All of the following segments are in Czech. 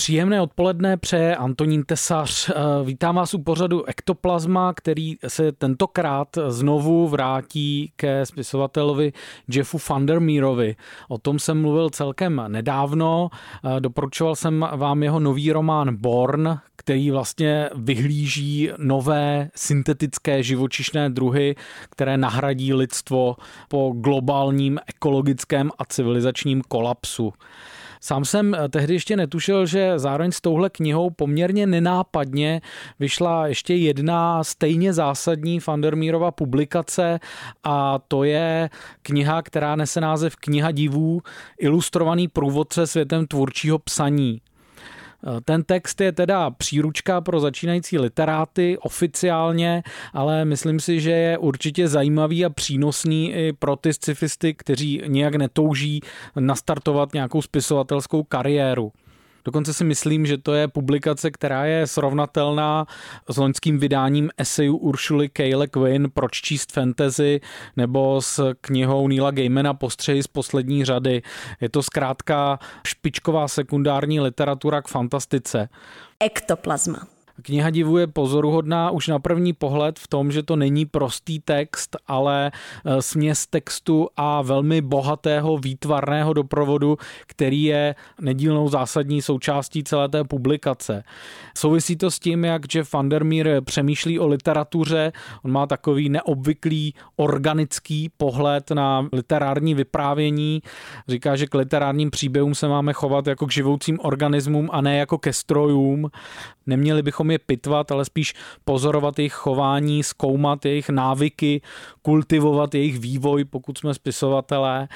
Příjemné odpoledne přeje Antonín Tesař. Eh, Vítám vás u pořadu Ektoplazma, který se tentokrát znovu vrátí ke spisovatelovi Jeffu Vandermeerovi. O tom jsem mluvil celkem nedávno. Eh, Doporučoval jsem vám jeho nový román Born, který vlastně vyhlíží nové syntetické živočišné druhy, které nahradí lidstvo po globálním ekologickém a civilizačním kolapsu. Sám jsem eh, tehdy ještě netušil, že zároveň s touhle knihou poměrně nenápadně vyšla ještě jedna stejně zásadní Vandermeerova publikace a to je kniha, která nese název Kniha divů, ilustrovaný průvodce světem tvůrčího psaní. Ten text je teda příručka pro začínající literáty oficiálně, ale myslím si, že je určitě zajímavý a přínosný i pro ty scifisty, kteří nějak netouží nastartovat nějakou spisovatelskou kariéru. Dokonce si myslím, že to je publikace, která je srovnatelná s loňským vydáním eseju Uršuly Kale Quinn Proč číst fantasy nebo s knihou Neila Gaimana Postřehy z poslední řady. Je to zkrátka špičková sekundární literatura k fantastice. Ektoplazma. Kniha divu je pozoruhodná už na první pohled v tom, že to není prostý text, ale e, směs textu a velmi bohatého výtvarného doprovodu, který je nedílnou zásadní součástí celé té publikace. Souvisí to s tím, jak Jeff Vandermeer přemýšlí o literatuře. On má takový neobvyklý organický pohled na literární vyprávění. Říká, že k literárním příběhům se máme chovat jako k živoucím organismům a ne jako ke strojům. Neměli bychom je pitvat, ale spíš pozorovat jejich chování, zkoumat jejich návyky, kultivovat jejich vývoj, pokud jsme spisovatelé.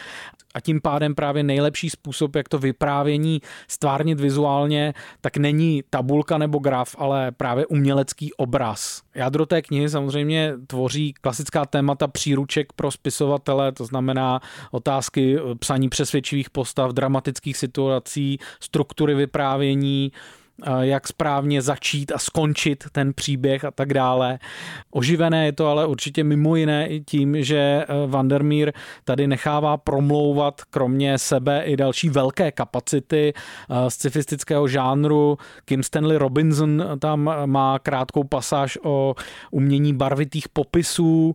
A tím pádem právě nejlepší způsob, jak to vyprávění stvárnit vizuálně, tak není tabulka nebo graf, ale právě umělecký obraz. Jádro té knihy samozřejmě tvoří klasická témata příruček pro spisovatele, to znamená otázky psaní přesvědčivých postav, dramatických situací, struktury vyprávění, jak správně začít a skončit ten příběh a tak dále. Oživené je to ale určitě mimo jiné i tím, že eh, Vandermeer tady nechává promlouvat kromě sebe i další velké kapacity eh, scifistického žánru. Kim Stanley Robinson tam má krátkou pasáž o umění barvitých popisů.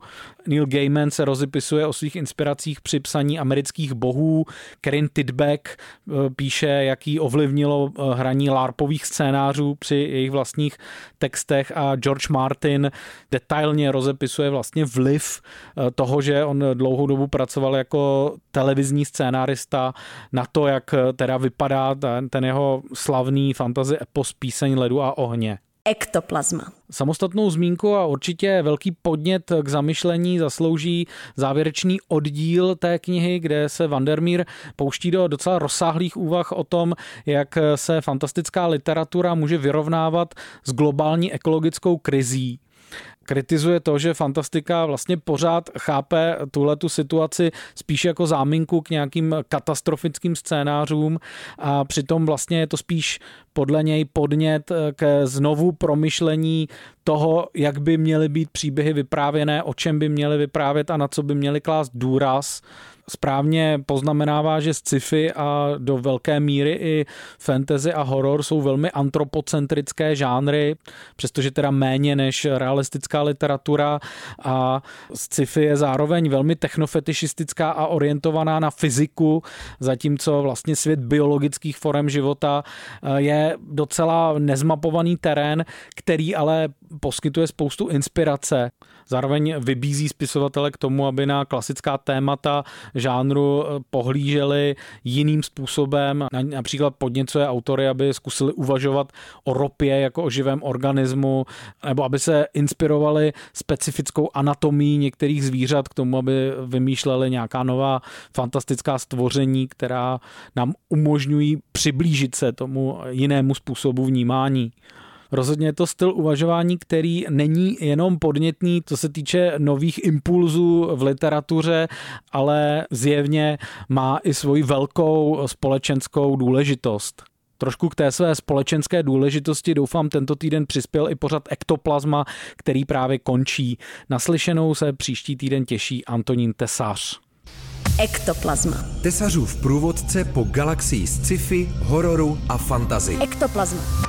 Neil Gaiman se rozepisuje o svých inspiracích při psaní amerických bohů. Karen Tidbeck eh, píše, jaký ovlivnilo hraní larpových scénářů při jejich vlastních textech a George Martin detailně rozepisuje vlastně vliv eh, toho, že on dlouhou dobu pracoval jako televizní scénárista na to, jak eh, teda vypadá ten, ten jeho slavný fantasy epos Píseň ledu a ohně. Ektoplazma. Samostatnou zmínku a určitě velký podnět k zamyšlení zaslouží závěrečný oddíl té knihy, kde se Vandermeer pouští do docela rozsáhlých úvah o tom, jak se fantastická literatura může vyrovnávat s globální ekologickou krizí kritizuje to, že fantastika vlastně pořád chápe tuhle tu situaci spíš jako záminku k nějakým katastrofickým scénářům a přitom vlastně je to spíš podle něj podnět ke znovu promyšlení toho, jak by měly být příběhy vyprávěné, o čem by měly vyprávět a na co by měly klást důraz. Správně poznamenává, že sci-fi a do velké míry i fantasy a horor jsou velmi antropocentrické žánry, přestože teda méně než realistická literatura a sci-fi je zároveň velmi technofetišistická a orientovaná na fyziku, zatímco vlastně svět biologických forem života eh, je docela nezmapovaný terén, který ale poskytuje spoustu inspirace. Zároveň vybízí spisovatele k tomu, aby na klasická témata žánru eh, pohlíželi jiným způsobem. Například podněcuje autory, aby zkusili uvažovat o ropě jako o živém organismu, nebo aby se inspirovali specifickou anatomí některých zvířat k tomu, aby vymýšleli nějaká nová fantastická stvoření, která nám umožňují přiblížit se tomu jinému způsobu vnímání. Rozhodně je to styl uvažování, který není jenom podnětný, co se týče nových impulzů v literatuře, ale zjevně má i svoji velkou společenskou důležitost. Trošku k té své společenské důležitosti doufám tento týden přispěl i pořad Ektoplazma, který právě končí. Naslyšenou se příští týden těší Antonín Tesař. Ektoplazma. Tesařův průvodce po galaxii sci-fi, hororu a fantazy. Ektoplazma.